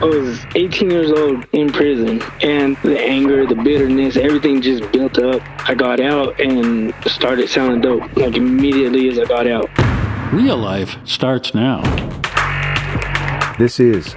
I was 18 years old in prison, and the anger, the bitterness, everything just built up. I got out and started selling dope, like immediately as I got out. Real life starts now. This is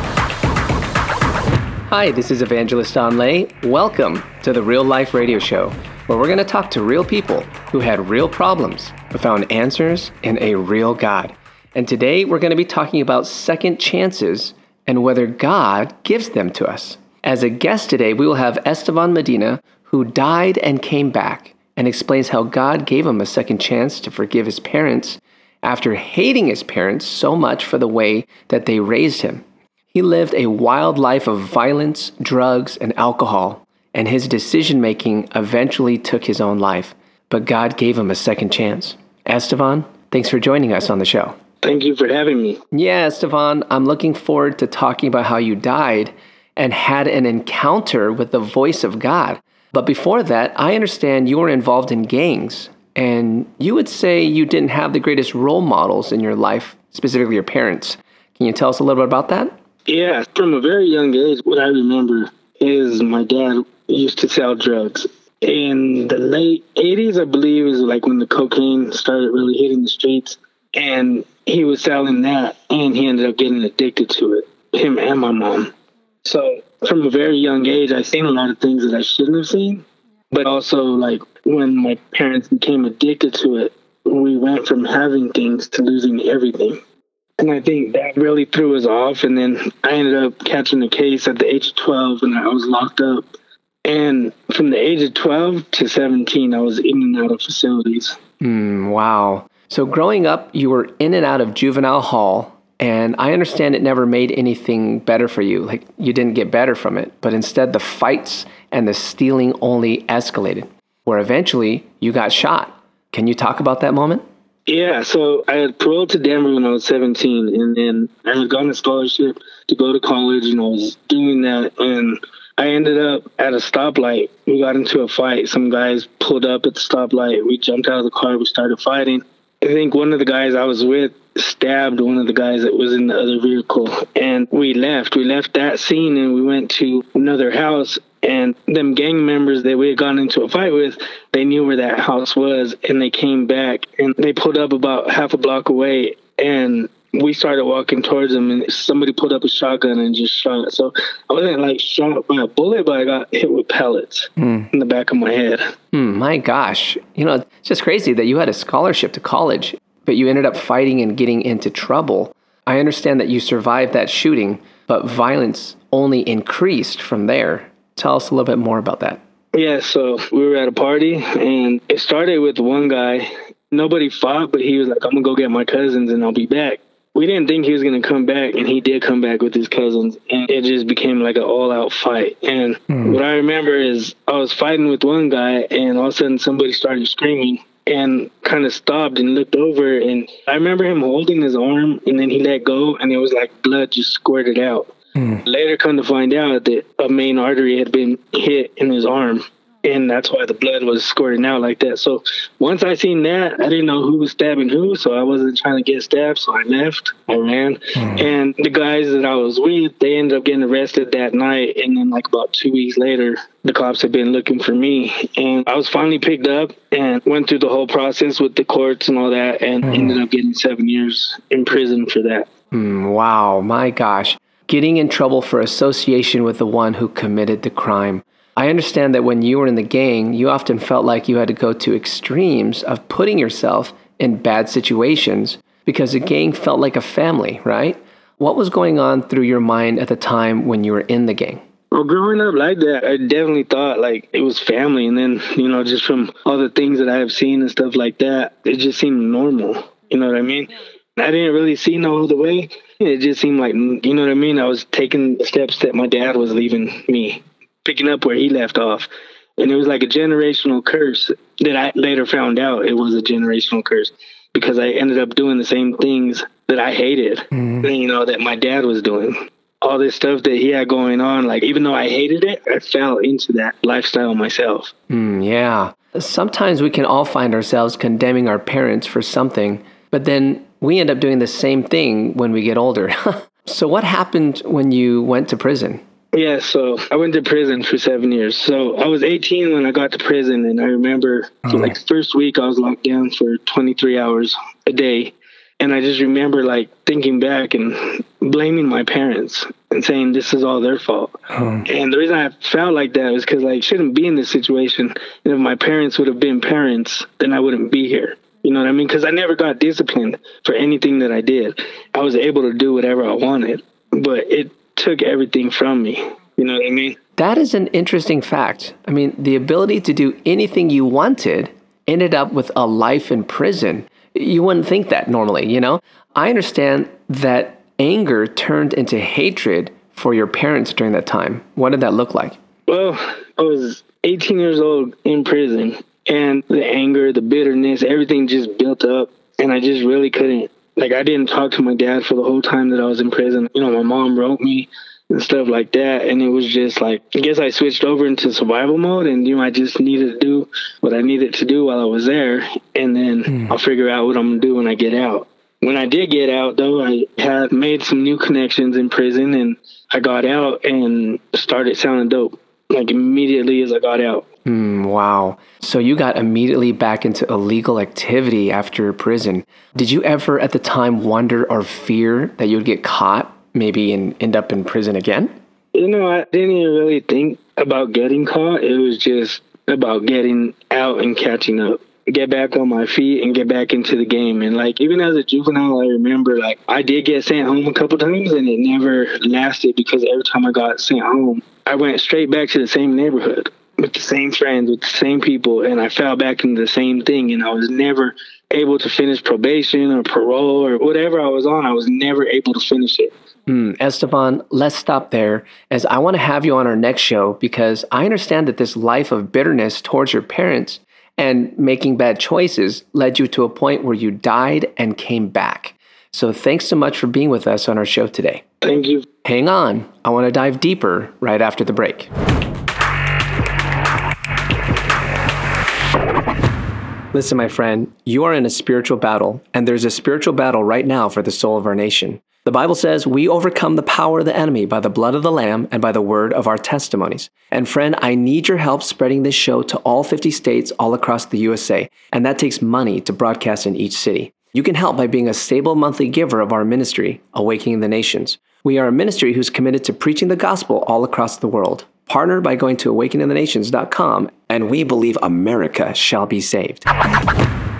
Hi, this is Evangelist Anh Le. Welcome to the Real Life Radio Show, where we're going to talk to real people who had real problems but found answers in a real God. And today we're going to be talking about second chances and whether God gives them to us. As a guest today, we will have Estevan Medina, who died and came back and explains how God gave him a second chance to forgive his parents after hating his parents so much for the way that they raised him. He lived a wild life of violence, drugs, and alcohol, and his decision making eventually took his own life. But God gave him a second chance. Estevan, thanks for joining us on the show. Thank you for having me. Yeah, Estevan, I'm looking forward to talking about how you died and had an encounter with the voice of God. But before that, I understand you were involved in gangs, and you would say you didn't have the greatest role models in your life, specifically your parents. Can you tell us a little bit about that? Yeah, from a very young age, what I remember is my dad used to sell drugs. In the late 80s, I believe, is like when the cocaine started really hitting the streets. And he was selling that, and he ended up getting addicted to it, him and my mom. So from a very young age, I've seen a lot of things that I shouldn't have seen. But also, like, when my parents became addicted to it, we went from having things to losing everything. And I think that really threw us off. And then I ended up catching a case at the age of 12 and I was locked up. And from the age of 12 to 17, I was in and out of facilities. Mm, wow. So growing up, you were in and out of juvenile hall. And I understand it never made anything better for you. Like you didn't get better from it, but instead the fights and the stealing only escalated, where eventually you got shot. Can you talk about that moment? Yeah, so I had paroled to Denver when I was 17, and then I had gotten a scholarship to go to college, and I was doing that, and I ended up at a stoplight. We got into a fight. Some guys pulled up at the stoplight. We jumped out of the car. We started fighting. I think one of the guys I was with stabbed one of the guys that was in the other vehicle, and we left. We left that scene, and we went to another house, and them gang members that we had gone into a fight with, they knew where that house was and they came back and they pulled up about half a block away and we started walking towards them and somebody pulled up a shotgun and just shot. So I wasn't like shot by a bullet, but I got hit with pellets mm. in the back of my head. Mm, my gosh. You know, it's just crazy that you had a scholarship to college, but you ended up fighting and getting into trouble. I understand that you survived that shooting, but violence only increased from there. Tell us a little bit more about that. Yeah, so we were at a party and it started with one guy. Nobody fought, but he was like, I'm gonna go get my cousins and I'll be back. We didn't think he was gonna come back, and he did come back with his cousins, and it just became like an all-out fight. And mm. what I remember is I was fighting with one guy, and all of a sudden somebody started screaming, and kind of stopped and looked over, and I remember him holding his arm, and then he let go, and it was like blood just squirted out. Mm. Later, come to find out that a main artery had been hit in his arm, and that's why the blood was squirting out like that. So once I seen that, I didn't know who was stabbing who, so I wasn't trying to get stabbed. So I left. I ran, mm. and the guys that I was with, they ended up getting arrested that night. And then, like about two weeks later, the cops had been looking for me, and I was finally picked up and went through the whole process with the courts and all that, and mm. ended up getting seven years in prison for that. Mm, wow, my gosh getting in trouble for association with the one who committed the crime. I understand that when you were in the gang, you often felt like you had to go to extremes of putting yourself in bad situations because the gang felt like a family, right? What was going on through your mind at the time when you were in the gang? Well, growing up like that, I definitely thought like it was family. And then, you know, just from all the things that I have seen and stuff like that, it just seemed normal. You know what I mean? I didn't really see no other way. It just seemed like, you know what I mean? I was taking steps that my dad was leaving me, picking up where he left off. And it was like a generational curse that I later found out it was a generational curse because I ended up doing the same things that I hated, mm-hmm. you know, that my dad was doing. All this stuff that he had going on, like even though I hated it, I fell into that lifestyle myself. Mm, yeah. Sometimes we can all find ourselves condemning our parents for something, but then we end up doing the same thing when we get older. so, what happened when you went to prison? Yeah, so I went to prison for seven years. So I was 18 when I got to prison, and I remember oh. like first week I was locked down for 23 hours a day, and I just remember like thinking back and blaming my parents and saying this is all their fault. Oh. And the reason I felt like that was because I shouldn't be in this situation. And if my parents would have been parents, then I wouldn't be here. You know what I mean? Because I never got disciplined for anything that I did. I was able to do whatever I wanted, but it took everything from me. You know what I mean? That is an interesting fact. I mean, the ability to do anything you wanted ended up with a life in prison. You wouldn't think that normally, you know? I understand that anger turned into hatred for your parents during that time. What did that look like? Well, I was 18 years old in prison, and the anger, the bitterness, everything just built up, and I just really couldn't like I didn't talk to my dad for the whole time that I was in prison. You know, my mom wrote me and stuff like that. And it was just like, I guess I switched over into survival mode and, you know, I just needed to do what I needed to do while I was there. And then mm. I'll figure out what I'm going to do when I get out. When I did get out, though, I had made some new connections in prison and I got out and started sounding dope like immediately as I got out. Mm, wow. So you got immediately back into illegal activity after prison. Did you ever at the time wonder or fear that you'd get caught, maybe and end up in prison again? You know, I didn't even really think about getting caught. It was just about getting out and catching up get back on my feet and get back into the game. And like even as a juvenile, I remember like I did get sent home a couple times and it never lasted because every time I got sent home, I went straight back to the same neighborhood with the same friends, with the same people, and I fell back into the same thing. And I was never able to finish probation or parole or whatever I was on. I was never able to finish it. Mm, Estevan, let's stop there as I want to have you on our next show because I understand that this life of bitterness towards your parents and making bad choices led you to a point where you died and came back. So thanks so much for being with us on our show today. Thank you. Hang on. I want to dive deeper right after the break. Listen, my friend, you are in a spiritual battle, and there's a spiritual battle right now for the soul of our nation. The Bible says we overcome the power of the enemy by the blood of the Lamb and by the word of our testimonies. And friend, I need your help spreading this show to all 50 states all across the USA, and that takes money to broadcast in each city. You can help by being a stable monthly giver of our ministry, Awakening the Nations. We are a ministry who's committed to preaching the gospel all across the world. Partner by going to awakeningthenations.com, and we believe America shall be saved.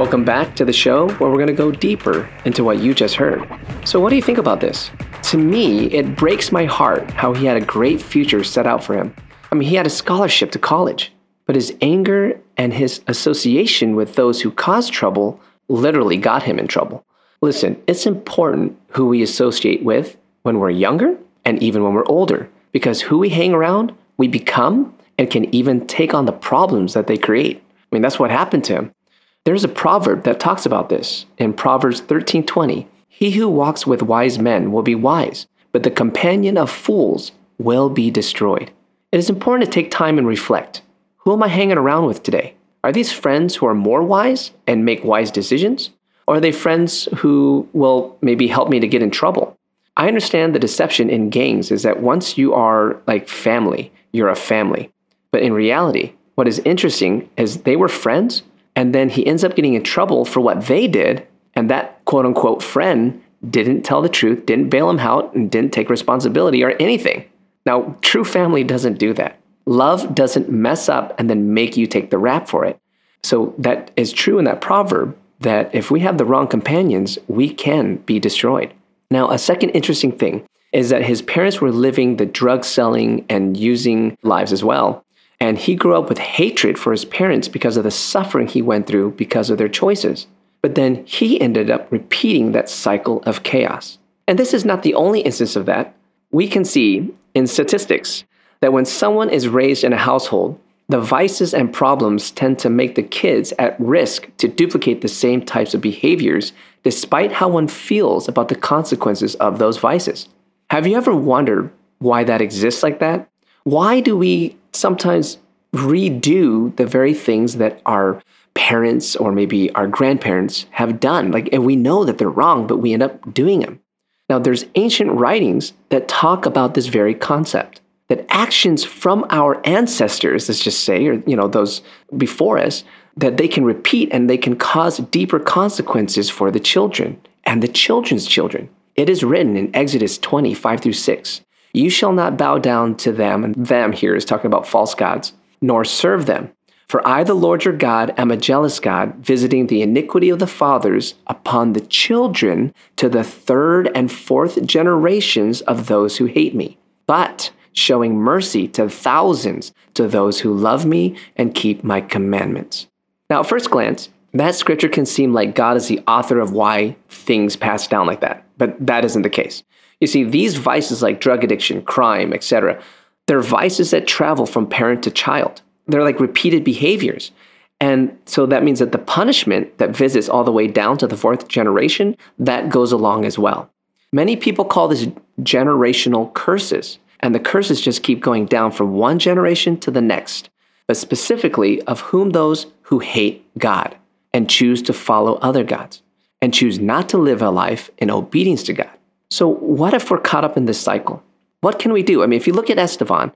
Welcome back to the show where we're going to go deeper into what you just heard. So, what do you think about this? To me, it breaks my heart how he had a great future set out for him. I mean, he had a scholarship to college, but his anger and his association with those who caused trouble literally got him in trouble. Listen, it's important who we associate with when we're younger and even when we're older, because who we hang around, we become and can even take on the problems that they create. I mean, that's what happened to him. There's a proverb that talks about this in Proverbs 13:20. He who walks with wise men will be wise, but the companion of fools will be destroyed. It is important to take time and reflect. Who am I hanging around with today? Are these friends who are more wise and make wise decisions? Or are they friends who will maybe help me to get in trouble? I understand the deception in gangs is that once you are like family, you're a family. But in reality, what is interesting is they were friends, and then he ends up getting in trouble for what they did, and that quote unquote friend didn't tell the truth, didn't bail him out, and didn't take responsibility or anything. Now, true family doesn't do that. Love doesn't mess up and then make you take the rap for it. So that is true in that proverb that if we have the wrong companions, we can be destroyed. Now, a second interesting thing is that his parents were living the drug selling and using lives as well. And he grew up with hatred for his parents because of the suffering he went through because of their choices. But then he ended up repeating that cycle of chaos. And this is not the only instance of that. We can see in statistics that when someone is raised in a household, the vices and problems tend to make the kids at risk to duplicate the same types of behaviors, despite how one feels about the consequences of those vices. Have you ever wondered why that exists like that? Why do we sometimes redo the very things that our parents or maybe our grandparents have done? Like, and we know that they're wrong, but we end up doing them. Now, there's ancient writings that talk about this very concept that actions from our ancestors, let's just say, or you know, those before us, that they can repeat and they can cause deeper consequences for the children and the children's children. It is written in Exodus 20, 5 through 6. You shall not bow down to them, and them here is talking about false gods, nor serve them. For I, the Lord your God, am a jealous God, visiting the iniquity of the fathers upon the children to the third and fourth generations of those who hate me. But showing mercy to thousands to those who love me and keep my commandments. Now, at first glance, that scripture can seem like God is the author of why things pass down like that, but that isn't the case. You see, these vices like drug addiction, crime, etc., they're vices that travel from parent to child. They're like repeated behaviors. And so that means that the punishment that visits all the way down to the fourth generation, that goes along as well. Many people call this generational curses. And the curses just keep going down from one generation to the next, but specifically of whom those who hate God and choose to follow other gods and choose not to live a life in obedience to God. So, what if we're caught up in this cycle? What can we do? I mean, if you look at Estevan,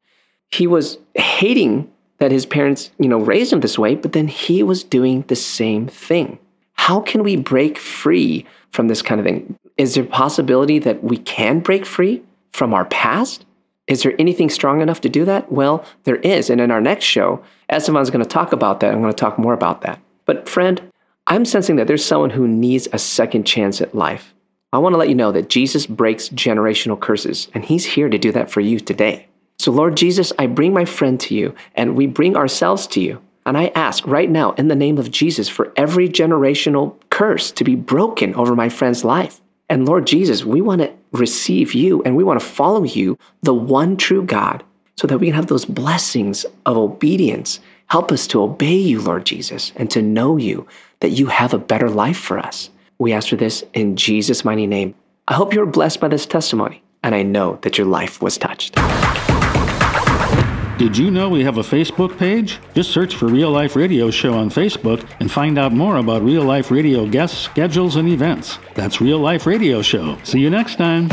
he was hating that his parents, you know, raised him this way, but then he was doing the same thing. How can we break free from this kind of thing? Is there a possibility that we can break free from our past? Is there anything strong enough to do that? Well, there is. And in our next show, Estevan's going to talk about that. I'm going to talk more about that. But, friend, I'm sensing that there's someone who needs a second chance at life. I want to let you know that Jesus breaks generational curses, and he's here to do that for you today. So, Lord Jesus, I bring my friend to you, and we bring ourselves to you. And I ask right now, in the name of Jesus, for every generational curse to be broken over my friend's life. And Lord Jesus, we want to receive you and we want to follow you, the one true God, so that we can have those blessings of obedience. Help us to obey you, Lord Jesus, and to know you, that you have a better life for us. We ask for this in Jesus' mighty name. I hope you're blessed by this testimony, and I know that your life was touched. Did you know we have a Facebook page? Just search for Real Life Radio Show on Facebook and find out more about Real Life Radio guests, schedules, and events. That's Real Life Radio Show. See you next time.